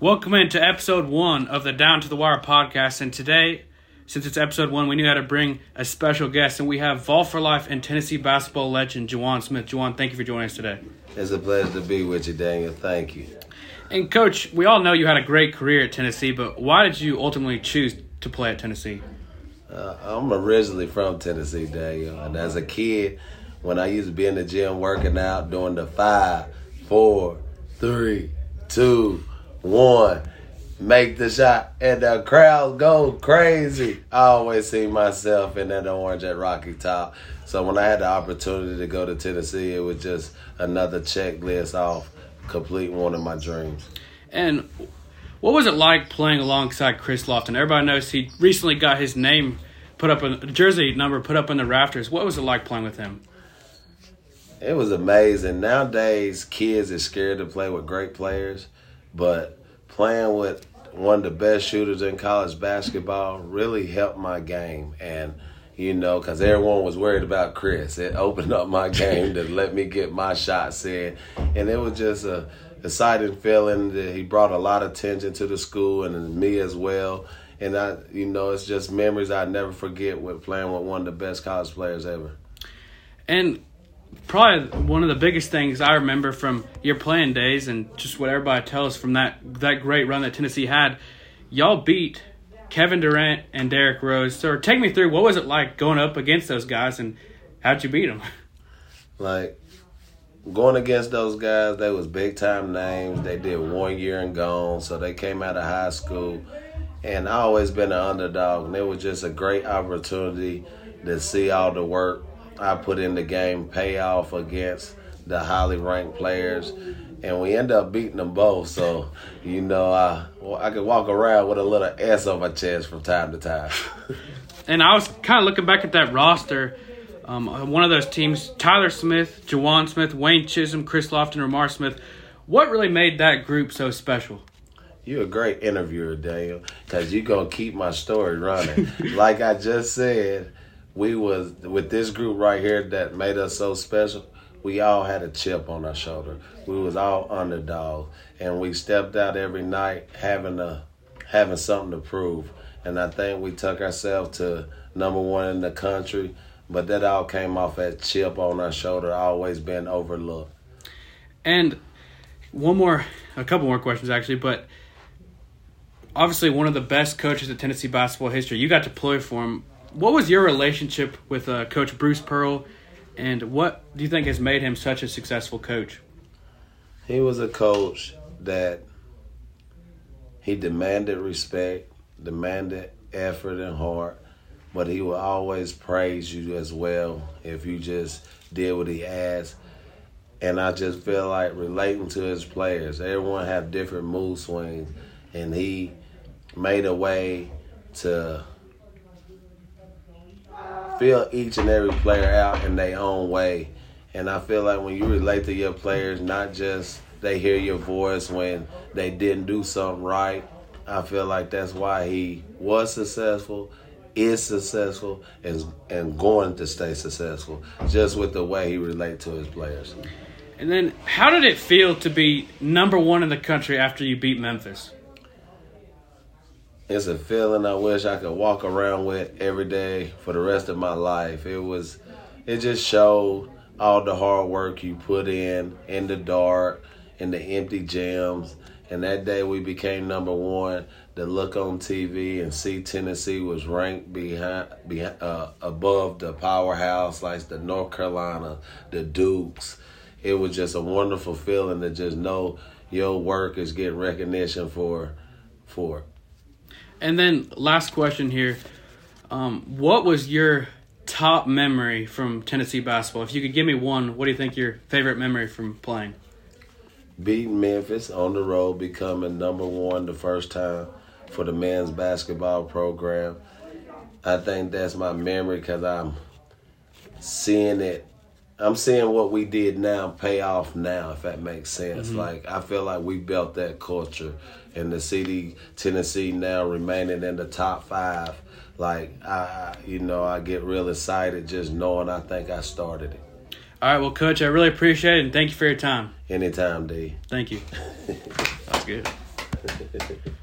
Welcome into episode one of the Down to the Wire podcast. And today, since it's episode one, we knew how to bring a special guest. And we have Vol for Life and Tennessee basketball legend, Jajuan Smith. Jajuan, thank you for joining us today. It's a pleasure to be with you, Daniel. Thank you. And, Coach, we all know you had a great career at Tennessee, but why did you ultimately choose to play at Tennessee? Uh, I'm originally from Tennessee, Daniel. And as a kid, when I used to be in the gym working out, doing the five, four, three, two, one, make the shot, and the crowd go crazy. I always see myself in that orange at Rocky Top. So when I had the opportunity to go to Tennessee, it was just another checklist off complete one of my dreams. And what was it like playing alongside Chris Lofton? Everybody knows he recently got his name put up in jersey number put up in the rafters. What was it like playing with him? It was amazing. Nowadays, kids are scared to play with great players, but playing with one of the best shooters in college basketball really helped my game. And, you know, because everyone was worried about Chris, it opened up my game to let me get my shots in. And it was just a exciting feeling that he brought a lot of attention to the school and me as well. And I, you know, it's just memories I never forget with playing with one of the best college players ever. And probably one of the biggest things I remember from your playing days and just what everybody tells from that that great run that Tennessee had, y'all beat Kevin Durant and Derrick Rose. So take me through what was it like going up against those guys and how'd you beat them? Like going against those guys, they was big time names. They did one year and gone, so they came out of high school. And I always been an underdog, and it was just a great opportunity to see all the work I put in the game pay off against the highly ranked players, and we end up beating them both. So, you know, I well, I could walk around with a little S on my chest from time to time. and I was kind of looking back at that roster. Um, one of those teams, Tyler Smith, Jajuan Smith, Wayne Chism, Chris Lofton, Ramar Smith. What really made that group so special? You're a great interviewer, Daniel, because you're going to keep my story running. like I just said, we was with this group right here that made us so special. We all had a chip on our shoulder. We was all underdogs, and we stepped out every night having a having something to prove. And I think we took ourselves to number one in the country. But that all came off that chip on our shoulder, always been overlooked. And one more, a couple more questions actually, but obviously one of the best coaches in Tennessee basketball history. You got to play for him what was your relationship with uh, Coach Bruce Pearl, and what do you think has made him such a successful coach? He was a coach that he demanded respect, demanded effort and heart, but he would always praise you as well if you just did what he asked. And I just feel like relating to his players, everyone have different mood swings, and he made a way to feel each and every player out in their own way. And I feel like when you relate to your players, not just they hear your voice when they didn't do something right, I feel like that's why he was successful, is successful, and and going to stay successful, just with the way he relate to his players. And then, how did it feel to be number one in the country after you beat Memphis? It's a feeling I wish I could walk around with every day for the rest of my life. It was, it just showed all the hard work you put in in the dark, in the empty gyms. And that day we became number one. To look on TV and see Tennessee was ranked behind, behind uh, above the powerhouse like the North Carolina, the Dukes. It was just a wonderful feeling to just know your work is getting recognition for for and then last question here. Um, what was your top memory from Tennessee basketball? If you could give me one, what do you think your favorite memory from playing? Beating Memphis on the road, becoming number one the first time for the men's basketball program. I think that's my memory because I'm seeing it. I'm seeing what we did now pay off now, if that makes sense. Mm-hmm. Like I feel like we built that culture and the city Tennessee now remaining in the top five. Like I, you know, I get real excited just knowing I think I started it. All right, well, Coach, I really appreciate it, and thank you for your time. Anytime, D. Thank you. That's good.